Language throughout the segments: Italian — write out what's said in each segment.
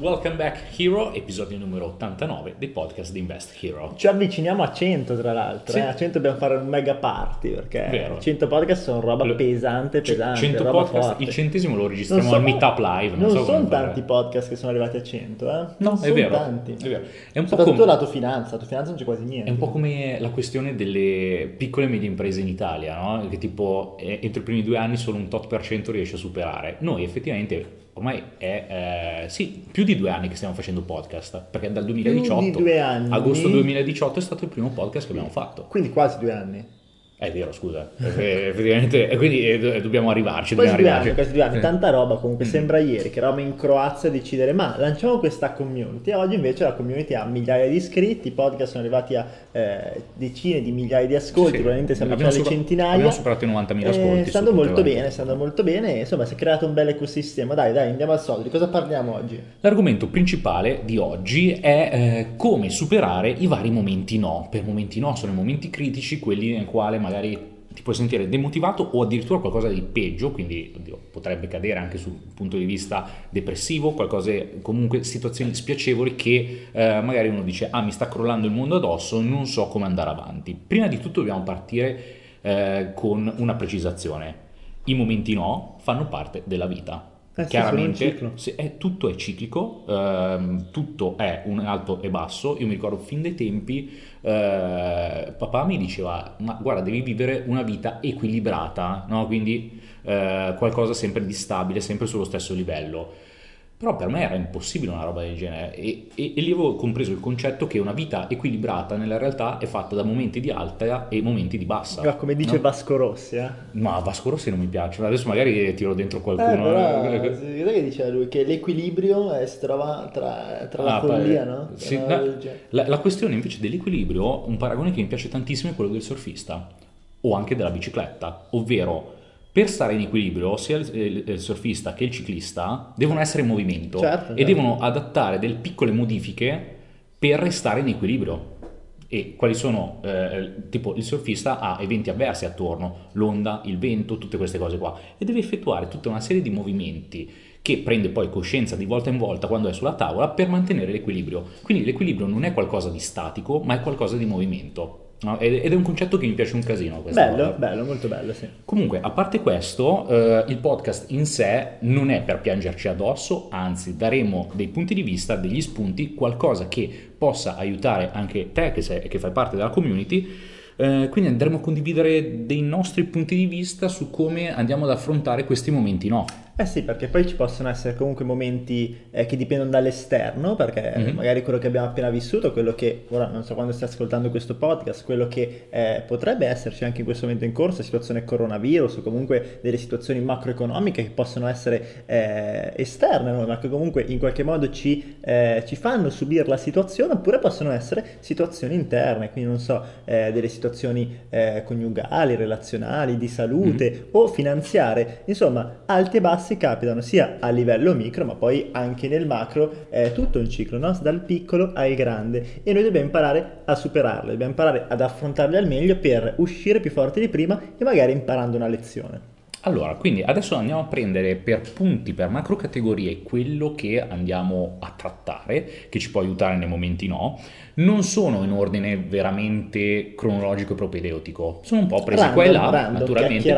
welcome back Hero, episodio numero 89 dei podcast di Invest Hero. Ci avviciniamo a 100 tra l'altro, Sì. eh. a 100 dobbiamo fare un mega party perché Vero. 100 podcast sono roba Lo- pesante, C- pesante, 100 roba podcast, forte. il centesimo lo registriamo sono- al Meetup Live. Non, Non, so sono come fare. tanti podcast che sono arrivati a 100, eh? No, è sono vero, tanti. è vero. È un po' Soprattutto come- lato finanza, lato finanza non c'è quasi niente. È un po' come la questione delle piccole e medie imprese in Italia, no? che tipo eh, entro i primi due anni solo un tot per cento riesce a superare. Noi effettivamente ormai è eh, sì, più di due anni che stiamo facendo podcast, perché dal 2018, di due anni. agosto 2018 è stato il primo podcast che abbiamo fatto. Quindi quasi due anni. È vero, scusa, Eh, effettivamente, e quindi eh, do- dobbiamo arrivarci, Quasi dobbiamo arrivarci. due anni, Sì. tanta roba comunque, sembra ieri che eravamo in Croazia a decidere ma lanciamo questa community, oggi invece la community ha migliaia di iscritti, i podcast sono arrivati a eh, decine di migliaia di ascolti, Sì. probabilmente siamo già alle sopra- centinaia. abbiamo superato i 90.000 Eh, ascolti stando molto bene, stando molto bene, insomma si è creato un bel ecosistema, dai dai andiamo al solito, di cosa parliamo oggi? L'argomento principale di oggi è eh, come superare i vari momenti no. Per momenti no sono i momenti critici, quelli nel quale magari ti puoi sentire demotivato o addirittura qualcosa di peggio, quindi oddio, potrebbe cadere anche sul punto di vista depressivo, qualcosa, comunque situazioni spiacevoli che eh, magari uno dice ah mi sta crollando il mondo addosso, non so come andare avanti. Prima di tutto dobbiamo partire eh, con una precisazione. I momenti no fanno parte della vita. Eh sì, Chiaramente se è- tutto è ciclico, ehm, tutto è un alto e basso. Io mi ricordo fin dai tempi, eh, papà mi diceva: Ma guarda, devi vivere una vita equilibrata, no? quindi eh, qualcosa sempre di stabile, sempre sullo stesso livello. Però per me era impossibile una roba del genere e, e- e lì avevo compreso il concetto che una vita equilibrata nella realtà è fatta da momenti di alta e momenti di bassa. Ah, come dice no? Vasco Rossi, eh? Ma Vasco Rossi non mi piace, adesso magari tiro dentro Eh, qualcuno. però, eh, cosa che diceva lui? Che l'equilibrio eh, si trova tra, tra la Ah, follia, pare- no? sì, genere. la, la questione invece dell'equilibrio, un paragone che mi piace tantissimo è quello del surfista o anche della bicicletta, ovvero per stare in equilibrio sia il, surfista che il ciclista devono essere in movimento Certo, e certo. devono adattare delle piccole modifiche per restare in equilibrio. E quali sono? eh, tipo il surfista ha eventi avversi attorno, l'onda, il vento, tutte queste cose qua e deve effettuare tutta una serie di movimenti che prende poi coscienza di volta in volta quando è sulla tavola per mantenere l'equilibrio. Quindi l'equilibrio non è qualcosa di statico, ma è qualcosa di movimento. No? Ed è un concetto che mi piace un casino. Bello, cosa. bello, molto bello, sì. Comunque, a parte questo, eh, il podcast in sé non è per piangerci addosso, anzi daremo dei punti di vista, degli spunti, qualcosa che possa aiutare anche te che, sei, che fai parte della community. Eh, quindi andremo a condividere dei nostri punti di vista su come andiamo ad affrontare questi momenti no. Eh sì, perché poi ci possono essere comunque momenti eh, che dipendono dall'esterno, perché Mhm. magari quello che abbiamo appena vissuto, quello che ora non so quando stai ascoltando questo podcast, quello che eh, potrebbe esserci anche in questo momento in corso, situazione coronavirus o comunque delle situazioni macroeconomiche che possono essere eh, esterne, a noi, ma che comunque in qualche modo ci, eh, ci fanno subire la situazione, oppure possono essere situazioni interne, quindi non so, eh, delle situazioni eh, coniugali, relazionali, di salute o finanziarie, insomma, alti e bassi capitano sia a livello micro, ma poi anche nel macro, è tutto un ciclo, no? dal piccolo al grande e noi dobbiamo imparare a superarli, dobbiamo imparare ad affrontarli al meglio per uscire più forti di prima e magari imparando una lezione. Allora, quindi adesso andiamo a prendere per punti, per macro categorie, quello che andiamo a trattare, che ci può aiutare nei momenti no. Non sono in ordine veramente cronologico e propedeutico, sono un po' presi qua e là, random, naturalmente,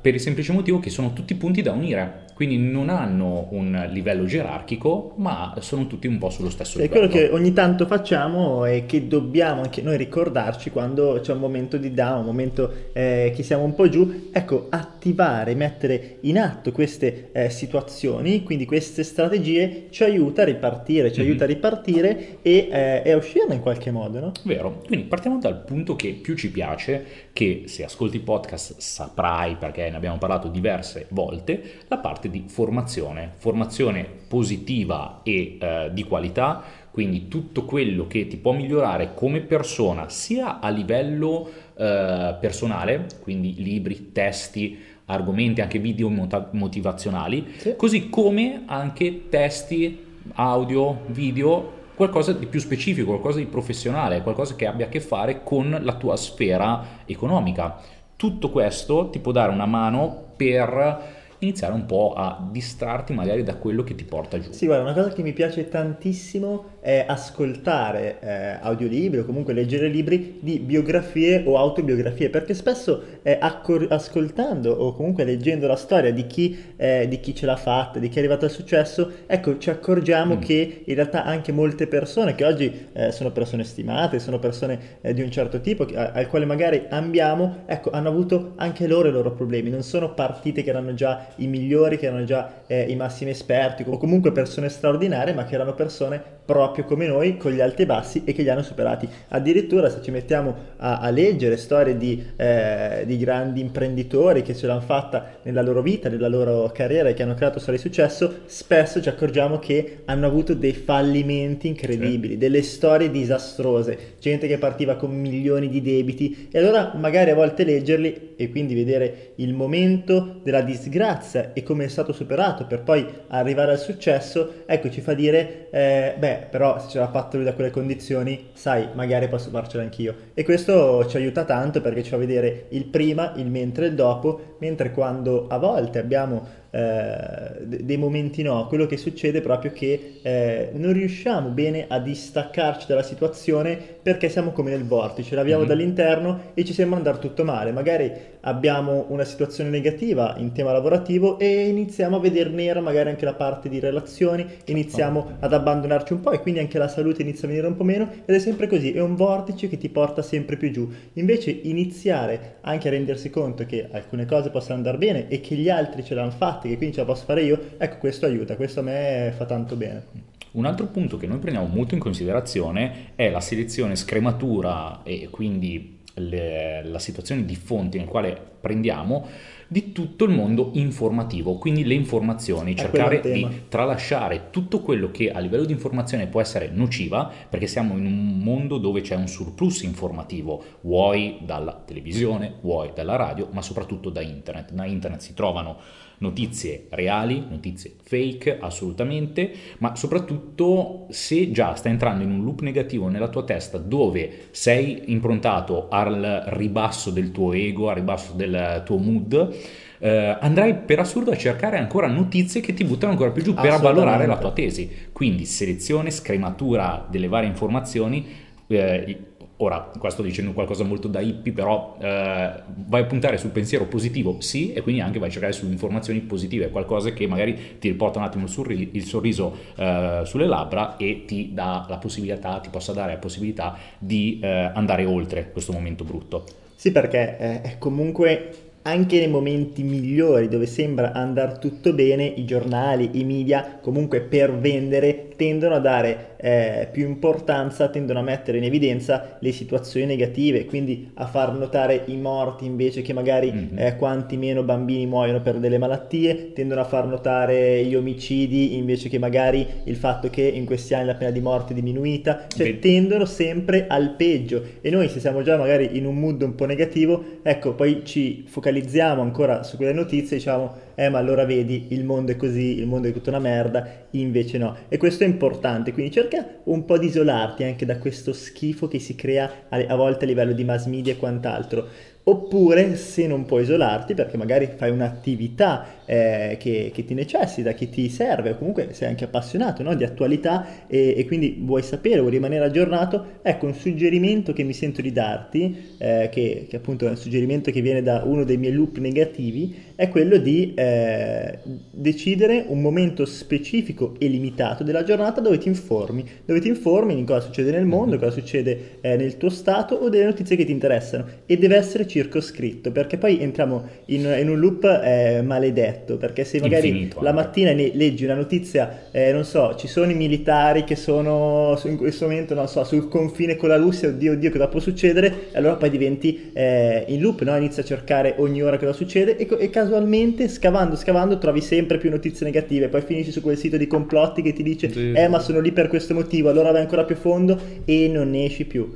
per il semplice motivo che sono tutti punti da unire. Quindi non hanno un livello gerarchico, ma sono tutti un po' sullo stesso È livello. quello che ogni tanto facciamo e che dobbiamo anche noi ricordarci quando c'è un momento di down, un momento eh, che siamo un po' giù, ecco, attivare, mettere in atto queste eh, situazioni, quindi queste strategie ci aiuta a ripartire, ci Mhm. aiuta a ripartire e, eh, e a uscirne in qualche modo, no? Vero, quindi partiamo dal punto che più ci piace, che se ascolti podcast saprai perché ne abbiamo parlato diverse volte, la parte di formazione, formazione positiva e eh, di qualità, quindi tutto quello che ti può migliorare come persona sia a livello eh, personale, quindi libri, testi, argomenti, anche video motivazionali, Sì. così come anche testi, audio, video, qualcosa di più specifico, qualcosa di professionale, qualcosa che abbia a che fare con la tua sfera economica. Tutto questo ti può dare una mano per iniziare un po' a distrarti magari da quello che ti porta giù. Sì, guarda, una cosa che mi piace tantissimo è ascoltare eh, audiolibri o comunque leggere libri di biografie o autobiografie, perché spesso eh, ascoltando o comunque leggendo la storia di chi, eh, di chi ce l'ha fatta, di chi è arrivato al successo, ecco, ci accorgiamo mm. che in realtà anche molte persone che oggi eh, sono persone stimate, sono persone eh, di un certo tipo, che, al quale magari ambiamo, ecco, hanno avuto anche loro i loro problemi, non sono partite che erano già i migliori, che erano già eh, i massimi esperti o comunque persone straordinarie, ma che erano persone proprio come noi, con gli alti e bassi e che li hanno superati. Addirittura se ci mettiamo a, a leggere storie di, eh, di, grandi imprenditori che ce l'hanno fatta nella loro vita, nella loro carriera e che hanno creato storie di successo, spesso ci accorgiamo che hanno avuto dei fallimenti incredibili, sì. delle storie disastrose, gente che partiva con milioni di debiti e allora magari a volte leggerli e quindi vedere il momento della disgrazia e come è stato superato per poi arrivare al successo, ecco ci fa dire, eh, beh, però se ce l'ha fatto lui da quelle condizioni, sai, magari posso farcela anch'io. E questo ci aiuta tanto perché ci fa vedere il prima, il mentre e il dopo, mentre quando a volte abbiamo eh, dei momenti no, quello che succede è proprio che eh, non riusciamo bene a distaccarci dalla situazione perché siamo come nel vortice, la viamo mm-hmm. dall'interno e ci sembra andare tutto male, magari abbiamo una situazione negativa in tema lavorativo e iniziamo a vedere nera magari anche la parte di relazioni, iniziamo oh. ad abbandonarci un po' e quindi anche la salute inizia a venire un po' meno ed è sempre così, è un vortice che ti porta sempre più giù. Invece iniziare anche a rendersi conto che alcune cose possono andare bene e che gli altri ce l'hanno fatta che quindi ce la posso fare io, ecco questo aiuta, questo a me fa tanto bene. Un altro punto che noi prendiamo molto in considerazione è la selezione scrematura e quindi le, la situazione di fonte nel quale prendiamo di tutto il mondo informativo, quindi le informazioni, cercare di tralasciare tutto quello che a livello di informazione può essere nociva, perché siamo in un mondo dove c'è un surplus informativo, vuoi dalla televisione, vuoi dalla radio, ma soprattutto da internet. Da internet si trovano notizie reali, notizie fake assolutamente, ma soprattutto se già stai entrando in un loop negativo nella tua testa dove sei improntato al ribasso del tuo ego, al ribasso del tuo mood, eh, andrai per assurdo a cercare ancora notizie che ti buttano ancora più giù per avvalorare la tua tesi. Quindi selezione, scrematura delle varie informazioni, eh, Ora, qua sto dicendo qualcosa molto da hippie, però eh, vai a puntare sul pensiero positivo, sì, e quindi anche vai a cercare su informazioni positive, qualcosa che magari ti riporta un attimo il, sorri- il sorriso eh, sulle labbra e ti dà la possibilità, ti possa dare la possibilità di eh, andare oltre questo momento brutto. Sì, perché eh, comunque anche nei momenti migliori dove sembra andare tutto bene, i giornali, i media, comunque per vendere, tendono a dare eh, più importanza, tendono a mettere in evidenza le situazioni negative, quindi a far notare i morti invece che magari mm-hmm. eh, quanti meno bambini muoiono per delle malattie, tendono a far notare gli omicidi invece che magari il fatto che in questi anni la pena di morte è diminuita, cioè Beh. tendono sempre al peggio e noi se siamo già magari in un mood un po' negativo, ecco poi ci focalizziamo ancora su quelle notizie e diciamo eh ma allora vedi il mondo è così, il mondo è tutta una merda, invece no. E questo è importante, quindi cerca un po' di isolarti anche da questo schifo che si crea a, volte a livello di mass media e quant'altro. Oppure se non puoi isolarti perché magari fai un'attività eh, che, che, ti necessita, che ti serve o comunque sei anche appassionato no? di attualità e, e, quindi vuoi sapere, vuoi rimanere aggiornato, ecco un suggerimento che mi sento di darti, eh, che, che, appunto è un suggerimento che viene da uno dei miei loop negativi, è quello di eh, decidere un momento specifico e limitato della giornata dove ti informi, dove ti informi di cosa succede nel mondo, cosa succede eh, nel tuo stato o delle notizie che ti interessano. E deve essere circoscritto, perché poi entriamo in, in un loop eh, maledetto, perché se magari Infinito, la mattina ne, leggi una notizia, eh, non so, ci sono i militari che sono in questo momento, non so, sul confine con la Russia, oddio, oddio, cosa può succedere, allora poi diventi eh, in loop, no? Inizi a cercare ogni ora cosa succede e, e casualmente, scavando, scavando, trovi sempre più notizie negative, poi finisci su quel sito di complotti che ti dice, sì. eh ma sono lì per questo motivo, allora vai ancora più a fondo e non ne esci più.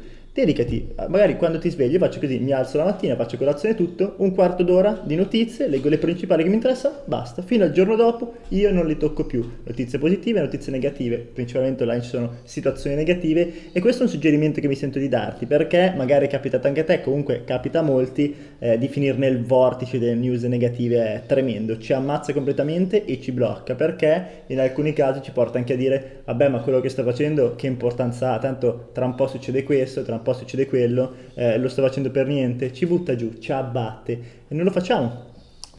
Dedicati, magari quando ti svegli faccio così, mi alzo la mattina, faccio colazione tutto, un quarto d'ora di notizie, leggo le principali che mi interessano, basta, fino al giorno dopo io non li tocco più, notizie positive, notizie negative, principalmente online ci sono situazioni negative e questo è un suggerimento che mi sento di darti perché magari è capitato anche a te, comunque capita a molti, eh, di finire nel vortice delle news negative è tremendo, ci ammazza completamente e ci blocca perché in alcuni casi ci porta anche a dire vabbè ma quello che sto facendo che importanza ha, tanto tra un po' succede questo, tra un po' succede quello, eh, lo sto facendo per niente, ci butta giù, ci abbatte e non lo facciamo.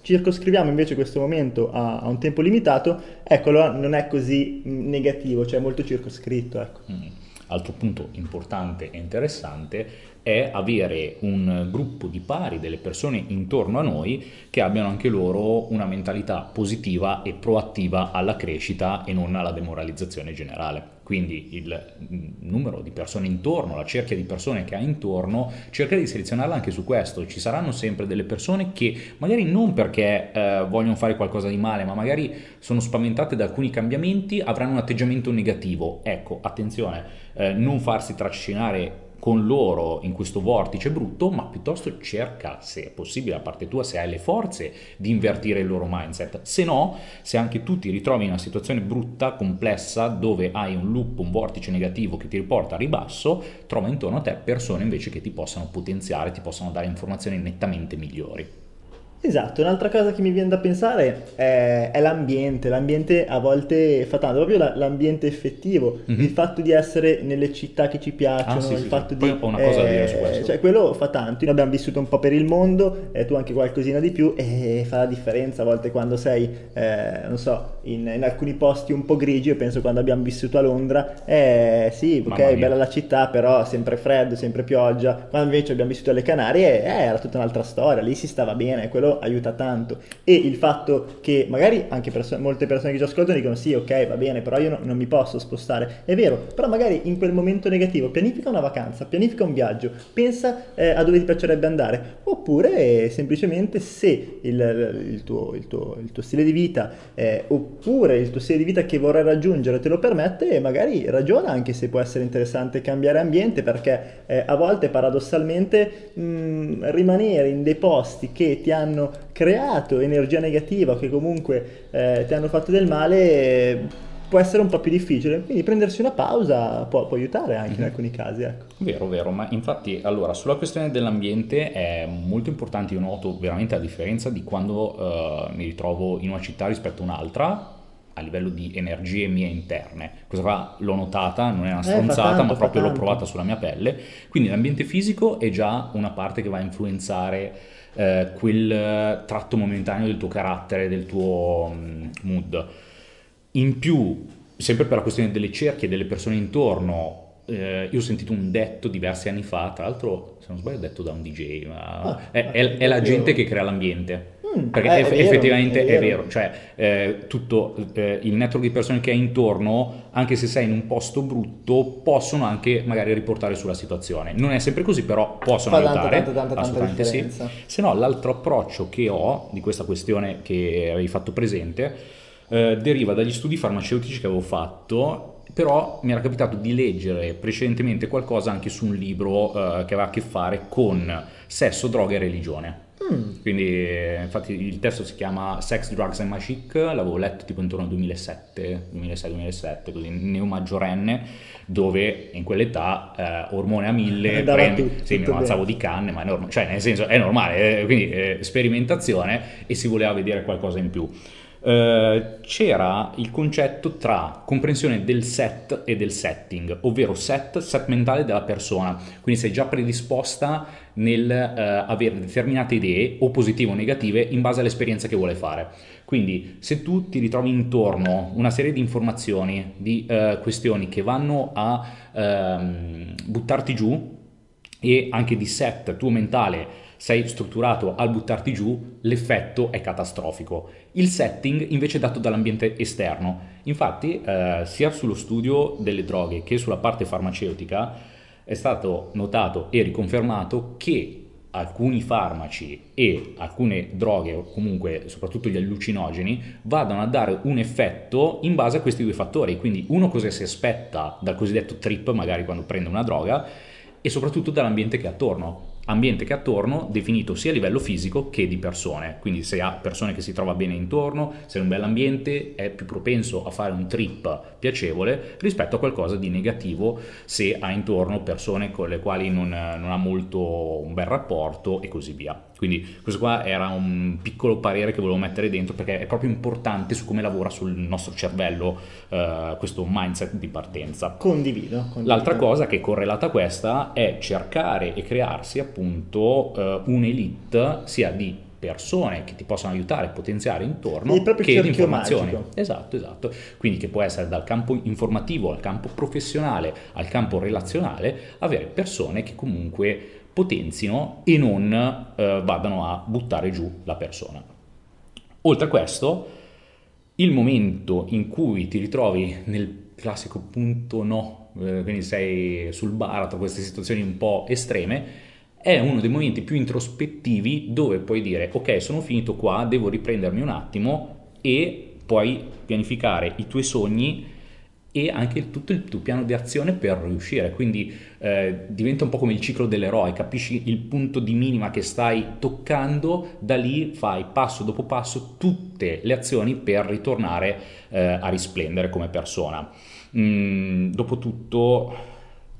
Circoscriviamo invece questo momento a, a un tempo limitato, eccolo, non è così mm, negativo, cioè molto circoscritto. Ecco. Mm. Altro punto importante e interessante è avere un gruppo di pari delle persone intorno a noi che abbiano anche loro una mentalità positiva e proattiva alla crescita e non alla demoralizzazione generale. Quindi il numero di persone intorno, la cerchia di persone che ha intorno, cerca di selezionarla anche su questo. Ci saranno sempre delle persone che magari non perché eh, vogliono fare qualcosa di male, ma magari sono spaventate da alcuni cambiamenti, avranno un atteggiamento negativo. Ecco, attenzione, eh, non farsi trascinare con loro in questo vortice brutto, ma piuttosto cerca, se è possibile da parte tua, se hai le forze di invertire il loro mindset. Se no, se anche tu ti ritrovi in una situazione brutta, complessa, dove hai un loop, un vortice negativo che ti riporta a ribasso, trova intorno a te persone invece che ti possano potenziare, ti possano dare informazioni nettamente migliori. Esatto, un'altra cosa che mi viene da pensare è, è l'ambiente, l'ambiente a volte fa tanto, proprio la, l'ambiente effettivo, mm-hmm. il fatto di essere nelle città che ci piacciono, ah, sì, il sì, fatto sì. di... Poi ho una cosa eh, da dire su questo. Cioè quello fa tanto, noi abbiamo vissuto un po' per il mondo, eh, tu anche qualcosina di più e fa la differenza a volte quando sei, eh, non so, in, in, alcuni posti un po' grigi, io penso quando abbiamo vissuto a Londra, eh sì, ok, bella la città, però sempre freddo, sempre pioggia, quando invece abbiamo vissuto alle Canarie eh, era tutta un'altra storia, lì si stava bene, quello aiuta tanto. E il fatto che magari anche perso- molte persone che ci ascoltano dicono sì ok va bene però io no, non mi posso spostare. È vero però magari in quel momento negativo pianifica una vacanza pianifica un viaggio pensa eh, a dove ti piacerebbe andare. Oppure semplicemente se il, il, tuo, il, tuo, il, tuo, stile di vita eh, oppure il tuo stile di vita che vorrai raggiungere te lo permette magari ragiona anche se può essere interessante cambiare ambiente perché eh, a volte paradossalmente mh, rimanere in dei posti che ti hanno creato energia negativa che comunque eh, ti hanno fatto del male può essere un po' più difficile, quindi prendersi una pausa può, può aiutare anche mm-hmm. in mhm. alcuni casi. Ecco. Vero, vero, ma infatti allora sulla questione dell'ambiente è molto importante, io noto veramente la differenza di quando uh, mi ritrovo in una città rispetto a un'altra a livello di energie mie interne. Questa qua l'ho notata, non è una eh, stronzata, eh, tanto, ma proprio l'ho provata sulla mia pelle. Quindi l'ambiente fisico è già una parte che va a influenzare eh, quel tratto momentaneo del tuo carattere, del tuo um, mood. In più, sempre per la questione delle cerchie, delle persone intorno, eh, io ho sentito un detto diversi anni fa, tra l'altro, se non sbaglio, detto da un DJ, ma ah, è, è, è la gente che crea l'ambiente. Mm, perché eh, eff- vero, effettivamente è vero, è vero. cioè eh, tutto eh, il network di persone che hai intorno, anche se sei in un posto brutto, possono anche magari riportare sulla situazione. Non è sempre così, però possono Fa aiutare. Tanta, tanta, assolutamente sì. Se no, l'altro approccio che ho di questa questione che avevi fatto presente eh, deriva dagli studi farmaceutici che avevo fatto però mi era capitato di leggere precedentemente qualcosa anche su un libro eh, che aveva a che fare con sesso, droga e religione. Mm. Quindi, infatti, il testo si chiama Sex, Drugs and Magic. L'avevo letto tipo intorno al 2007, 2006-2007, così neo maggiorenne, dove in quell'età eh, ormone a mille, prendi, tutto, sì, tutto mi ammazzavo di canne, ma è normale, cioè nel senso è normale, eh, quindi eh, sperimentazione e si voleva vedere qualcosa in più. Uh, c'era il concetto tra comprensione del set e del setting, ovvero set, set mentale della persona, quindi sei già predisposta nel uh, avere determinate idee, o positive o negative, in base all'esperienza che vuole fare. Quindi se tu ti ritrovi intorno una serie di informazioni, di uh, questioni che vanno a ehm, buttarti giù e anche di set tuo mentale sei strutturato al buttarti giù, l'effetto è catastrofico. Il setting invece è dato dall'ambiente esterno. Infatti, eh, sia sullo studio delle droghe che sulla parte farmaceutica è stato notato e riconfermato che alcuni farmaci e alcune droghe, o comunque soprattutto gli allucinogeni, vadano a dare un effetto in base a questi due fattori. Quindi uno cosa si aspetta dal cosiddetto trip, magari quando prende una droga, e soprattutto dall'ambiente che è attorno ambiente che è attorno definito sia a livello fisico che di persone, quindi se ha persone che si trova bene intorno, se è un bel ambiente è più propenso a fare un trip piacevole rispetto a qualcosa di negativo se ha intorno persone con le quali non, non ha molto un bel rapporto e così via. Quindi questo qua era un piccolo parere che volevo mettere dentro perché è proprio importante su come lavora sul nostro cervello uh, questo mindset di partenza. Condivido, condivido. L'altra cosa che è correlata a questa è cercare e crearsi appunto uh, un'elite sia di persone che ti possono aiutare, potenziare intorno che di informazioni. Magico. Esatto, esatto. Quindi che può essere dal campo informativo al campo professionale al campo relazionale, avere persone che comunque potenzino e non eh, vadano a buttare giù la persona. Oltre a questo, il momento in cui ti ritrovi nel classico punto no, eh, quindi sei sul baratro, queste situazioni un po' estreme, è uno dei momenti più introspettivi dove puoi dire ok sono finito qua, devo riprendermi un attimo e puoi pianificare i tuoi sogni e anche tutto il tuo piano di azione per riuscire. Quindi eh, diventa un po' come il ciclo dell'eroe, capisci il punto di minima che stai toccando, da lì fai passo dopo passo tutte le azioni per ritornare eh, a risplendere come persona. Mm, dopotutto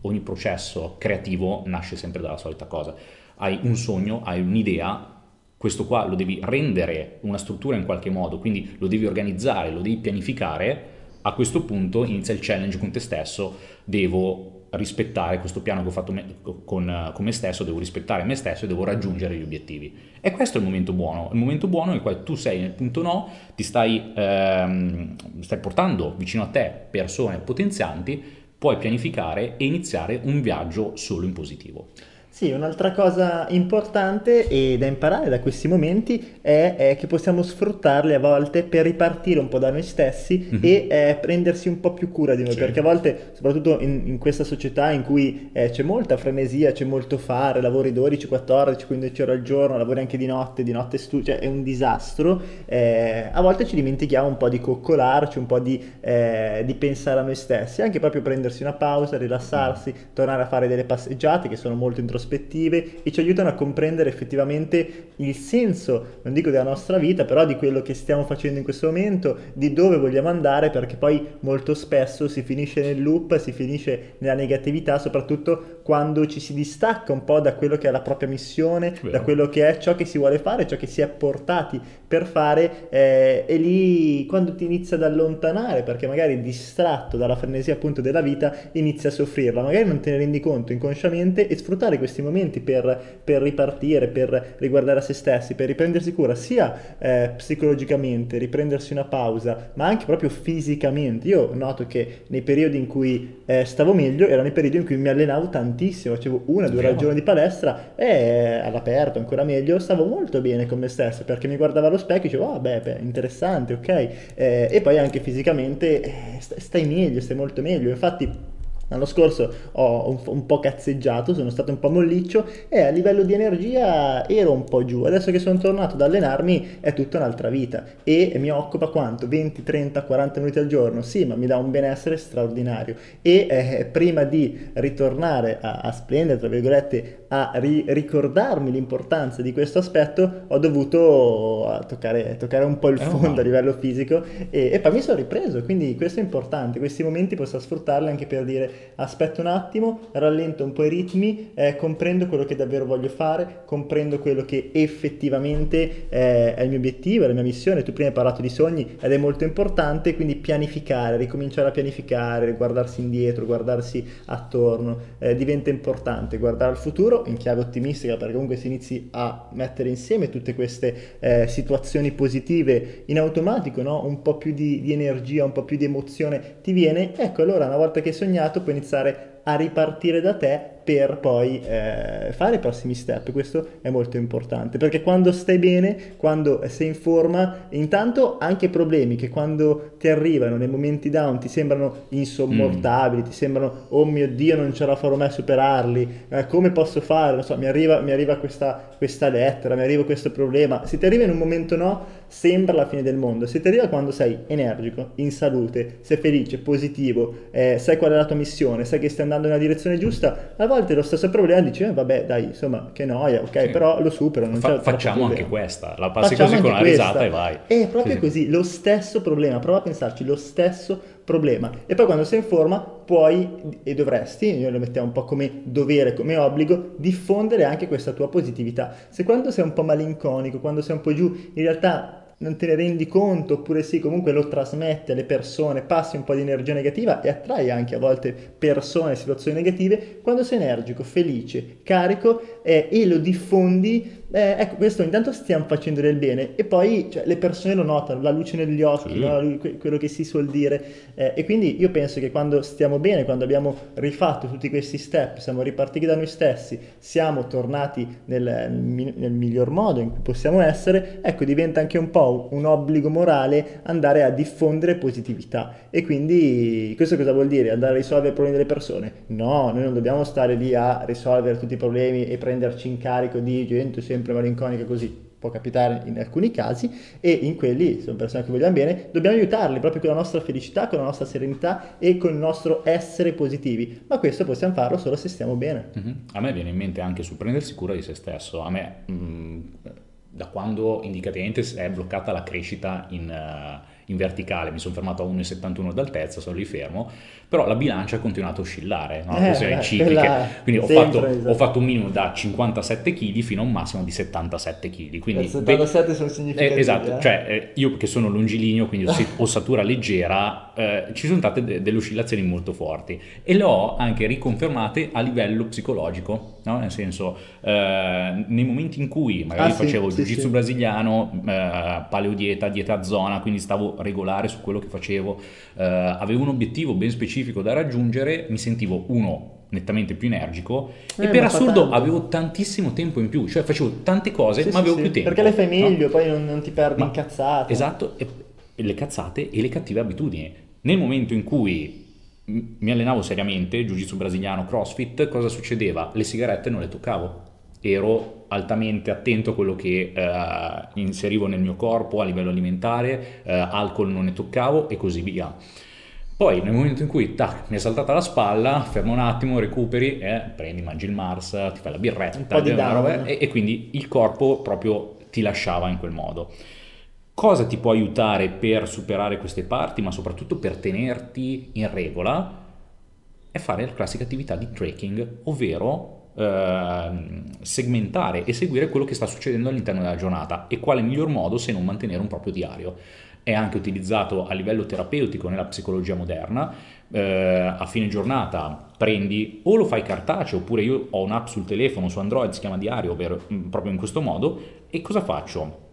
ogni processo creativo nasce sempre dalla solita cosa. Hai un sogno, hai un'idea, questo qua lo devi rendere una struttura in qualche modo, quindi lo devi organizzare, lo devi pianificare a questo punto inizia il challenge con te stesso, devo rispettare questo piano che ho fatto me, con, con, me stesso, devo rispettare me stesso e devo raggiungere gli obiettivi. E questo è il momento buono, il momento buono nel quale tu sei nel punto no, ti stai, ehm, stai portando vicino a te persone potenzianti, puoi pianificare e iniziare un viaggio solo in positivo. Sì, un'altra cosa importante e da imparare da questi momenti è, è, che possiamo sfruttarli a volte per ripartire un po' da noi stessi mm-hmm. e eh, prendersi un po' più cura di noi, sì. perché a volte, soprattutto in, in questa società in cui eh, c'è molta frenesia, c'è molto fare, lavori 12, 14, 15 ore al giorno, lavori anche di notte, di notte studi, cioè è un disastro, eh, a volte ci dimentichiamo un po' di coccolarci, un po' di, eh, di, pensare a noi stessi, anche proprio prendersi una pausa, rilassarsi, mm. tornare a fare delle passeggiate che sono molto introspettive prospettive e ci aiutano a comprendere effettivamente il senso, non dico della nostra vita, però di quello che stiamo facendo in questo momento, di dove vogliamo andare, perché poi molto spesso si finisce nel loop, si finisce nella negatività, soprattutto quando ci si distacca un po' da quello che è la propria missione, Vero. da quello che è ciò che si vuole fare, ciò che si è portati per fare, eh, e lì quando ti inizia ad allontanare, perché magari distratto dalla frenesia appunto della vita, inizia a soffrirla, magari non te ne rendi conto inconsciamente e sfruttare questi momenti per, per ripartire, per riguardare a se stessi, per riprendersi cura sia eh, psicologicamente, riprendersi una pausa, ma anche proprio fisicamente. Io noto che nei periodi in cui eh, stavo meglio erano i periodi in cui mi allenavo tantissimo tantissimo, facevo una due ore al giorno di palestra e all'aperto ancora meglio, stavo molto bene con me stesso perché mi guardavo allo specchio e dicevo, ah beh, beh interessante, ok, eh, e poi anche fisicamente eh, stai meglio, stai molto meglio, infatti L'anno scorso ho un, un, po' cazzeggiato, sono stato un po' molliccio e a livello di energia ero un po' giù. Adesso che sono tornato ad allenarmi è tutta un'altra vita e mi occupa quanto? 20, 30, 40 minuti al giorno? Sì, ma mi dà un benessere straordinario. E eh, prima di ritornare a, a splendere, tra virgolette, a ri- ricordarmi l'importanza di questo aspetto, ho dovuto toccare, toccare un po' il fondo a livello fisico e, e poi mi sono ripreso. Quindi questo è importante. Questi momenti posso sfruttarli anche per dire aspetta un attimo, rallento un po' i ritmi, eh, comprendo quello che davvero voglio fare, comprendo quello che effettivamente eh, è il mio obiettivo, è la mia missione. Tu prima hai parlato di sogni ed è molto importante, quindi pianificare, ricominciare a pianificare, guardarsi indietro, guardarsi attorno, eh, diventa importante. Guardare al futuro in chiave ottimistica perché comunque si inizi a mettere insieme tutte queste eh, situazioni positive in automatico, no? un po' più di, di energia, un po' più di emozione ti viene. Ecco, allora una volta che hai sognato puoi iniziare a ripartire da te per poi eh, fare i prossimi step. Questo è molto importante perché quando stai bene, quando sei in forma, intanto anche problemi che quando ti arrivano nei momenti down ti sembrano insommortabili, mm. ti sembrano oh mio dio non ce la farò mai a superarli, eh, come posso fare? Non so, mi arriva, mi arriva questa, questa lettera, mi arriva questo problema. Se ti arriva in un momento no, sembra la fine del mondo. Se ti arriva quando sei energico, in salute, sei felice, positivo, eh, sai qual è la tua missione, sai che stai andando nella direzione giusta, a volte lo stesso problema dici, eh, vabbè, dai, insomma, che noia, ok, Sì. però lo supero, non Fa- facciamo anche questa, la passi Facciamo così con una risata questa. e vai. È proprio sì. così, lo stesso problema, prova a pensarci, lo stesso problema. E poi quando sei in forma puoi e dovresti, noi lo mettiamo un po' come dovere, come obbligo, diffondere anche questa tua positività. Se quando sei un po' malinconico, quando sei un po' giù, in realtà non te ne rendi conto, oppure sì, comunque lo trasmetti alle persone, passi un po' di energia negativa e attrai anche a volte persone, situazioni negative, quando sei energico, felice, carico eh, e lo diffondi, eh, ecco, questo intanto stiamo facendo del bene e poi cioè, le persone lo notano, la luce negli occhi, Sì. no? Quello che si suol dire. eh, e quindi io penso che quando stiamo bene, quando abbiamo rifatto tutti questi step, siamo ripartiti da noi stessi, siamo tornati nel, nel miglior modo in cui possiamo essere, ecco, diventa anche un po' un obbligo morale andare a diffondere positività. E quindi questo cosa vuol dire? Andare a risolvere i problemi delle persone? No, noi non dobbiamo stare lì a risolvere tutti i problemi e prenderci in carico di gente sempre malinconica così. Può capitare in alcuni casi e in quelli sono persone che vogliamo bene, dobbiamo aiutarli proprio con la nostra felicità, con la nostra serenità e con il nostro essere positivi. Ma questo possiamo farlo solo se stiamo bene. Mhm. A me viene in mente anche sul prendersi cura di se stesso. A me, mh, da quando indicativamente è bloccata la crescita in, eh, in verticale, mi sono fermato a 1,71 d'altezza, sono lì fermo, però la bilancia ha continuato a oscillare, no? Eh, beh, cicliche. Quindi ho fatto, esatto. ho fatto un minimo da 57 kg fino a un massimo di 77 kg. Quindi Il 77 sono eh, significativi. esatto, eh. cioè eh, io che sono longilineo, quindi ossatura leggera, eh, ci sono state de- delle oscillazioni molto forti e le ho anche riconfermate a livello psicologico, no? nel senso eh, nei momenti in cui magari Ah, facevo sì, jiu-jitsu sì. brasiliano, eh, paleodieta, dieta a zona, quindi stavo regolare su quello che facevo, eh, avevo un obiettivo ben specifico da raggiungere, mi sentivo uno nettamente più energico Eh, e per assurdo tanto. avevo tantissimo tempo in più, cioè facevo tante cose Sì, ma sì, avevo sì, più tempo. Perché le fai no? meglio, poi non, non ti perdi Ma- incazzate. Esatto, e, e le cazzate e le cattive abitudini. Nel momento in cui mi allenavo seriamente, jiu-jitsu brasiliano, crossfit, cosa succedeva? Le sigarette non le toccavo. Ero altamente attento a quello che eh, inserivo nel mio corpo a livello alimentare, eh, alcol non ne toccavo e così via. Poi nel momento in cui tac, mi è saltata la spalla, fermo un attimo, recuperi, eh, prendi, mangi il Mars, ti fai la birretta, Un po' di una roba, e, e quindi il corpo proprio ti lasciava in quel modo. Cosa ti può aiutare per superare queste parti, ma soprattutto per tenerti in regola? È fare la classica attività di tracking, ovvero ehm, segmentare e seguire quello che sta succedendo all'interno della giornata e quale miglior modo se non mantenere un proprio diario. È anche utilizzato a livello terapeutico nella psicologia moderna. Eh, a fine giornata prendi o lo fai cartaceo oppure io ho un'app sul telefono su Android si chiama Diario ovvero, mm, proprio in questo modo e cosa faccio?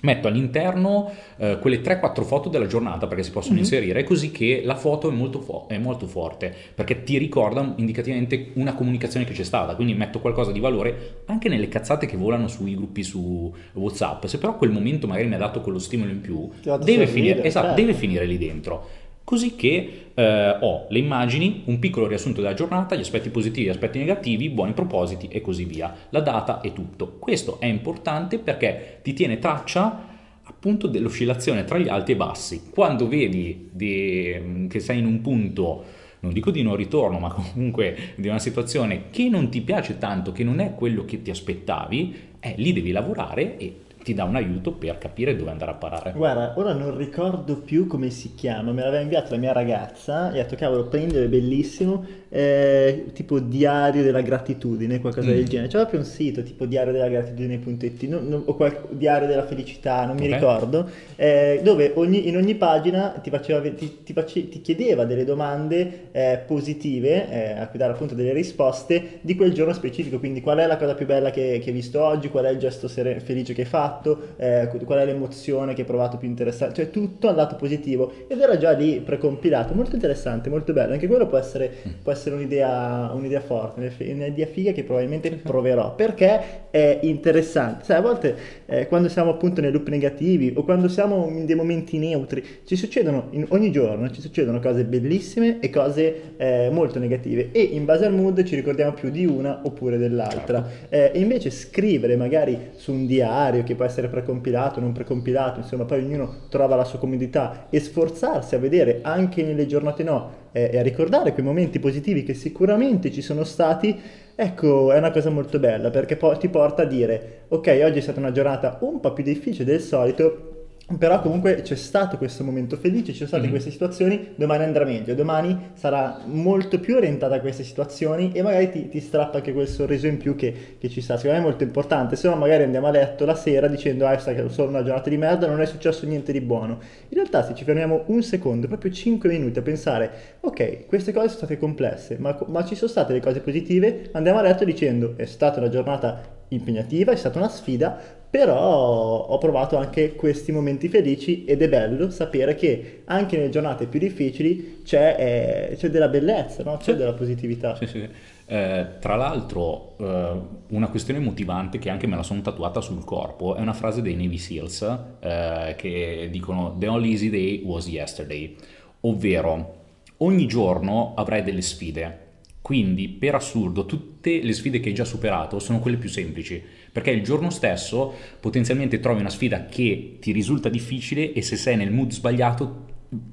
Metto all'interno eh, quelle 3-4 foto della giornata perché si possono inserire, così che la foto è molto, fo- è molto forte, perché ti ricorda indicativamente una comunicazione che c'è stata, quindi metto qualcosa di valore anche nelle cazzate che volano sui gruppi su WhatsApp. Se però quel momento magari mi ha dato quello stimolo in più, deve finire, esatto, certo. deve finire lì dentro. Così che eh, ho le immagini, un piccolo riassunto della giornata, gli aspetti positivi, gli aspetti negativi, buoni propositi e così via. La data e tutto. Questo è importante perché ti tiene traccia appunto dell'oscillazione tra gli alti e bassi. Quando vedi di- che sei in un punto, non dico di non ritorno, ma comunque di una situazione che non ti piace tanto, che non è quello che ti aspettavi, eh, lì devi lavorare e ti dà un aiuto per capire dove andare a parare. Guarda, ora non ricordo più come si chiama, me l'aveva inviato la mia ragazza e ha detto cavolo prendilo, è bellissimo, eh, tipo diario della gratitudine, qualcosa Mm. del genere. C'è proprio un sito tipo diario della gratitudine.it non- non- o qual- diario della felicità, non mi Ok. ricordo, eh, dove ogni- in ogni pagina ti, faceva, ti, ti face- ti chiedeva delle domande eh, positive eh, a cui dare appunto delle risposte di quel giorno specifico, quindi qual è la cosa più bella che, che hai visto oggi, qual è il gesto sere- felice che hai fatto, eh, qual è l'emozione che hai provato più interessante, cioè tutto al lato positivo. Ed era già lì precompilato, molto interessante, molto bello, anche quello può essere, può essere un'idea, un'idea forte, un'idea figa che probabilmente proverò, perché è interessante, sai a volte eh, quando siamo appunto nei loop negativi o quando siamo in dei momenti neutri, ci succedono in- ogni giorno, ci succedono cose bellissime e cose eh, molto negative e in base al mood ci ricordiamo più di una oppure dell'altra. Eh, e invece scrivere magari su un diario che può essere precompilato, non precompilato, insomma poi ognuno trova la sua comodità e sforzarsi a vedere anche nelle giornate no eh, e a ricordare quei momenti positivi che sicuramente ci sono stati, ecco, è una cosa molto bella perché poi ti porta a dire, ok, oggi è stata una giornata un po' più difficile del solito, però comunque c'è stato questo momento felice, ci sono state Mhm. queste situazioni, domani andrà meglio, domani sarà molto più orientata a queste situazioni e magari ti, ti strappa anche quel sorriso in più che, che ci sta, secondo me è molto importante, se no magari andiamo a letto la sera dicendo ah è stata solo una giornata di merda, non è successo niente di buono. In realtà se ci fermiamo un secondo, proprio 5 minuti a pensare ok, queste cose sono state complesse, ma, ma ci sono state le cose positive, andiamo a letto dicendo è stata una giornata impegnativa, è stata una sfida, però ho provato anche questi momenti felici ed è bello sapere che anche nelle giornate più difficili c'è, eh, c'è della bellezza, no? c'è Sì. della positività. Sì, sì. Eh, tra l'altro, eh, una questione motivante che anche me la sono tatuata sul corpo è una frase dei Navy SEALs eh, che dicono The only easy day was yesterday, ovvero ogni giorno avrai delle sfide. Quindi, per assurdo, tutte le sfide che hai già superato sono quelle più semplici, perché il giorno stesso potenzialmente trovi una sfida che ti risulta difficile e se sei nel mood sbagliato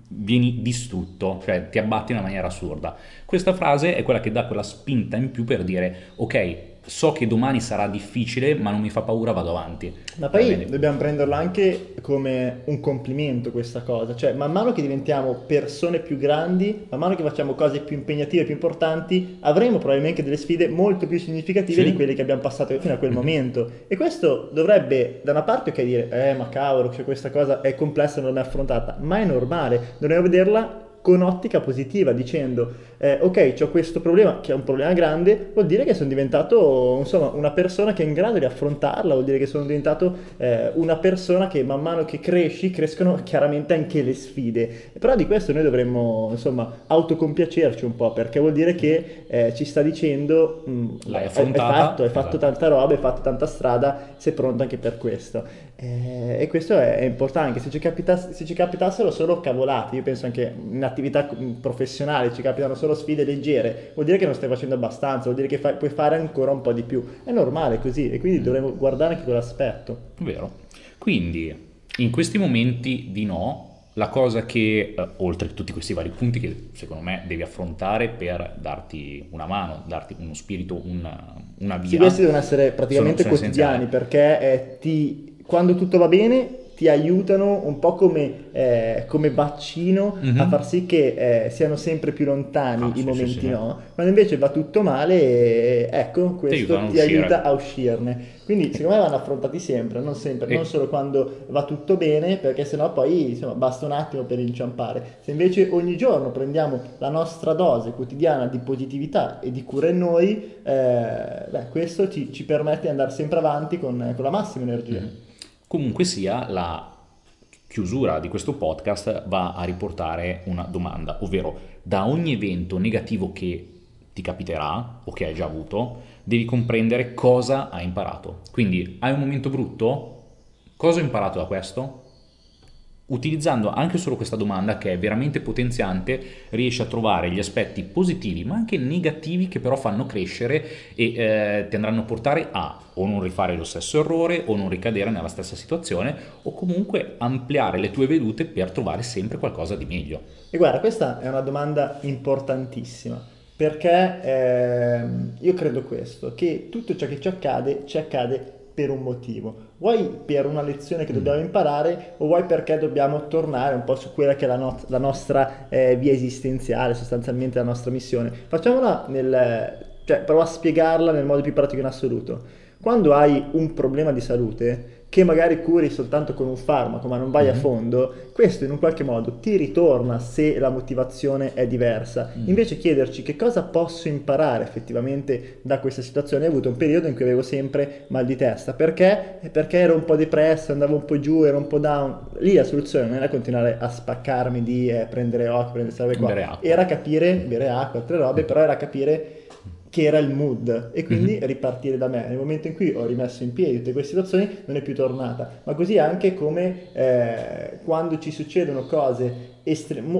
vieni distrutto, cioè ti abbatti in una maniera assurda. Questa frase è quella che dà quella spinta in più per dire ok, so che domani sarà difficile, ma non mi fa paura, vado avanti. Ma poi dobbiamo prenderlo anche come un complimento questa cosa, cioè man mano che diventiamo persone più grandi, man mano che facciamo cose più impegnative, più importanti, avremo probabilmente delle sfide molto più significative Sì. di quelle che abbiamo passato fino a quel momento. E questo dovrebbe da una parte ok dire, eh ma cavolo, cioè, questa cosa è complessa non l'ho mai affrontata, ma è normale, dobbiamo vederla con ottica positiva dicendo eh, ok ho questo problema che è un problema grande vuol dire che sono diventato insomma una persona che è in grado di affrontarla vuol dire che sono diventato eh, una persona che man mano che cresci crescono chiaramente anche le sfide però di questo noi dovremmo insomma autocompiacerci un po' perché vuol dire che eh, ci sta dicendo "Mm, L'hai hai- affrontata." hai fatto, hai fatto Esatto. tanta roba hai fatto tanta strada sei pronto anche per questo eh, e questo è, è importante, se ci, capitasse- se ci capitassero solo cavolate, io penso anche in attività mm, professionali ci capitano solo sfide leggere, vuol dire che non stai facendo abbastanza, vuol dire che fai- puoi fare ancora un po' di più. È normale così e quindi dovremmo guardare anche quell'aspetto. Vero. Quindi, in questi momenti di no, la cosa che, eh, oltre a tutti questi vari punti che secondo me devi affrontare per darti una mano, darti uno spirito, una, una via. Sì, questi devono essere praticamente sono- sono quotidiani perché eh, ti, quando tutto va bene ti aiutano un po' come, eh, come vaccino Mhm. a far sì che eh, siano sempre più lontani Ah, i sì, momenti sì, sì. no. Quando invece va tutto male, eh, ecco, questo ti aiuta a uscirne. Quindi secondo me vanno affrontati sempre, non sempre, E- non solo quando va tutto bene, perché sennò poi insomma, basta un attimo per inciampare. Se invece ogni giorno prendiamo la nostra dose quotidiana di positività e di cura in noi, eh, beh, questo ci, ci permette di andare sempre avanti con, con la massima energia. Mhm. Comunque sia, la chiusura di questo podcast va a riportare una domanda, ovvero da ogni evento negativo che ti capiterà o che hai già avuto, devi comprendere cosa hai imparato. Quindi hai un momento brutto? Cosa ho imparato da questo? Utilizzando anche solo questa domanda che è veramente potenziante, riesci a trovare gli aspetti positivi ma anche negativi che però fanno crescere e eh, ti andranno a portare a o non rifare lo stesso errore o non ricadere nella stessa situazione o comunque ampliare le tue vedute per trovare sempre qualcosa di meglio. E guarda, questa è una domanda importantissima, perché ehm, io credo questo, che tutto ciò che ci accade, ci accade per un motivo. Vuoi per una lezione che dobbiamo imparare o vuoi perché dobbiamo tornare un po' su quella che è la, no- la nostra eh, via esistenziale, sostanzialmente la nostra missione. Facciamola nel... cioè prova a spiegarla nel modo più pratico in assoluto. Quando hai un problema di salute, che magari curi soltanto con un farmaco ma non vai a Mhm. fondo, questo in un qualche modo ti ritorna se la motivazione è diversa. Mm. Invece chiederci che cosa posso imparare effettivamente da questa situazione. Ho avuto un periodo in cui avevo sempre mal di testa. Perché? Perché ero un po' depresso, andavo un po' giù, ero un po' down. Lì la soluzione non era continuare a spaccarmi di eh, prendere occhio, prendere robe qua. Era capire, bere acqua, altre robe, però era capire che era il mood. E quindi ripartire da me. Nel momento in cui ho rimesso in piedi tutte queste situazioni non è più tornata, ma così anche come eh, quando ci succedono cose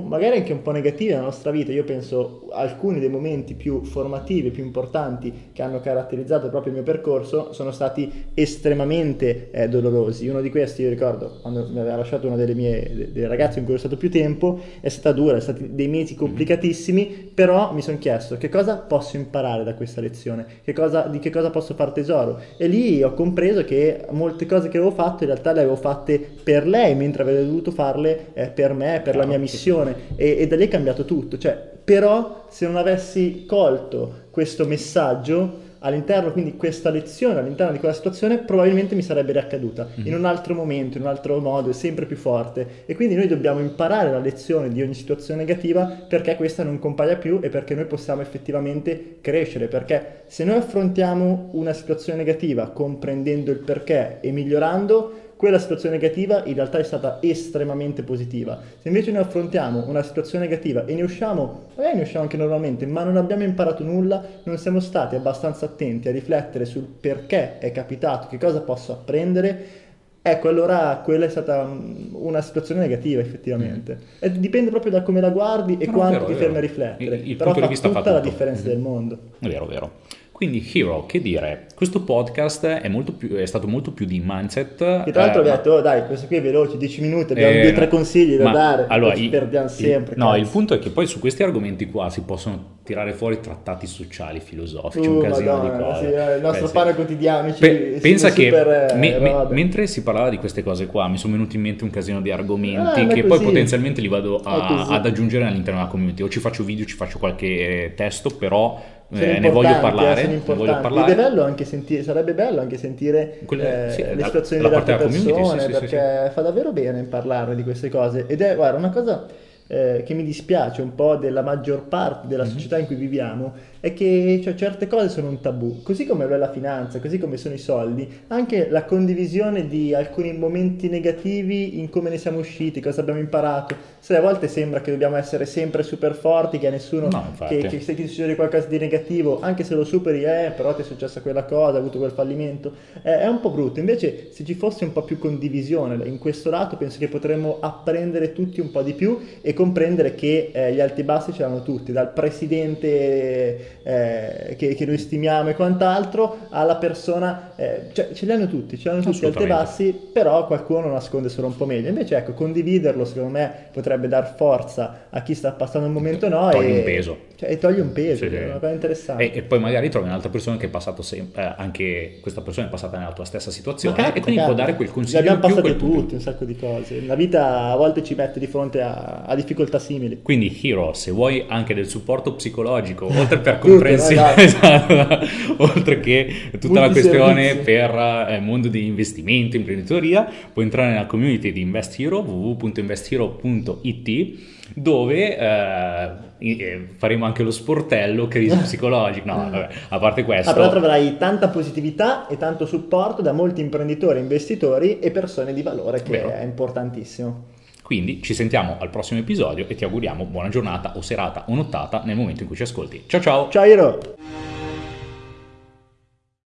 magari anche un po' negative nella nostra vita, io penso alcuni dei momenti più formativi, più importanti che hanno caratterizzato proprio il mio percorso sono stati estremamente eh, dolorosi. Uno di questi io ricordo quando mi aveva lasciato una delle mie de- delle ragazze in cui ho stato più tempo, è stata dura, sono stati dei mesi complicatissimi, però mi sono chiesto che cosa posso imparare imparare da questa lezione? Che cosa, di che cosa posso far tesoro? E lì ho compreso che molte cose che avevo fatto in realtà le avevo fatte per lei, mentre avrei dovuto farle eh, per me, per la mia missione. E, e da lì è cambiato tutto. Cioè, però se non avessi colto questo messaggio all'interno, quindi questa lezione all'interno di quella situazione probabilmente mi sarebbe riaccaduta mm-hmm. in un altro momento, in un altro modo, sempre più forte. E quindi noi dobbiamo imparare la lezione di ogni situazione negativa perché questa non compaia più e perché noi possiamo effettivamente crescere. Perché se noi affrontiamo una situazione negativa comprendendo il perché e migliorando, quella situazione negativa in realtà è stata estremamente positiva. Se invece noi affrontiamo una situazione negativa e ne usciamo, magari ne usciamo anche normalmente, ma non abbiamo imparato nulla, non siamo stati abbastanza attenti a riflettere sul perché è capitato, che cosa posso apprendere, Ecco, allora quella è stata una situazione negativa effettivamente. Mm. E dipende proprio da come la guardi e no, quanto vero, ti fermi a riflettere. Il, il Però fa tutta la differenza mm. del mondo. È vero, vero. Quindi Hero, che dire, questo podcast è, più, è stato molto più di mindset. Che tra l'altro eh, abbiamo detto, oh, dai, questo qui è veloce, 10 minuti, abbiamo eh, due o tre consigli da dare, allora, ci perdiamo sempre. Il, no, il punto è che poi su questi argomenti qua si possono tirare fuori trattati sociali, filosofici, uh, un casino Madonna, di cose. Sì, eh, il nostro Beh, pane sì. quotidiano. Ci, Pe- pensa che super, eh, me, me, mentre si parlava di queste cose qua mi sono venuti in mente un casino di argomenti ah, che poi potenzialmente li vado a, ad aggiungere all'interno della community. O ci faccio video, ci faccio qualche testo, però eh, ne voglio parlare, ne voglio parlare. È bello anche sentire, sarebbe bello anche sentire Quelle, eh, sì, le situazioni delle altre persone, sì, sì, perché fa davvero bene parlare di queste cose. Ed è, guarda, una cosa eh, che mi dispiace un po' della maggior parte della mm-hmm. società in cui viviamo è che cioè, certe cose sono un tabù, così come lo è la finanza, così come sono i soldi, anche la condivisione di alcuni momenti negativi in come ne siamo usciti, cosa abbiamo imparato. Se a volte sembra che dobbiamo essere sempre super forti, che a nessuno no, che, che se ti succede qualcosa di negativo, anche se lo superi, eh, però ti è successa quella cosa, hai avuto quel fallimento, eh, è un po' brutto. Invece se ci fosse un po' più condivisione in questo lato, penso che potremmo apprendere tutti un po' di più e comprendere che eh, gli alti e bassi ce l'hanno tutti, dal presidente eh, che, che, noi stimiamo e quant'altro, alla persona, eh, cioè ce li hanno tutti, ce li hanno tutti alti e bassi, però qualcuno nasconde solo un po' meglio. Invece ecco, condividerlo secondo me potrebbe dar forza a chi sta passando un momento no toglie e, un peso. Cioè, e toglie un peso, sì, è una cosa interessante. E, e, poi magari trovi un'altra persona che è passato sempre, eh, anche questa persona è passata nella tua stessa situazione capita, e quindi capita. può dare quel consiglio. Abbiamo passato tutti un sacco di cose. La vita a volte ci mette di fronte a, a difficoltà simili. Quindi Hero, se vuoi anche del supporto psicologico, oltre per comprensione, esatto, oltre che tutta Multi la questione servizi. per il eh, mondo di investimento, imprenditoria, puoi entrare nella community di Invest Hero, www.investhero.it, dove eh, eh, faremo anche lo sportello crisi psicologica. No, vabbè, a parte questo. Ah, però troverai tanta positività e tanto supporto da molti imprenditori, investitori e persone di valore, che Vero. è importantissimo. Quindi ci sentiamo al prossimo episodio e ti auguriamo buona giornata o serata o nottata nel momento in cui ci ascolti. Ciao ciao! Ciao Iro!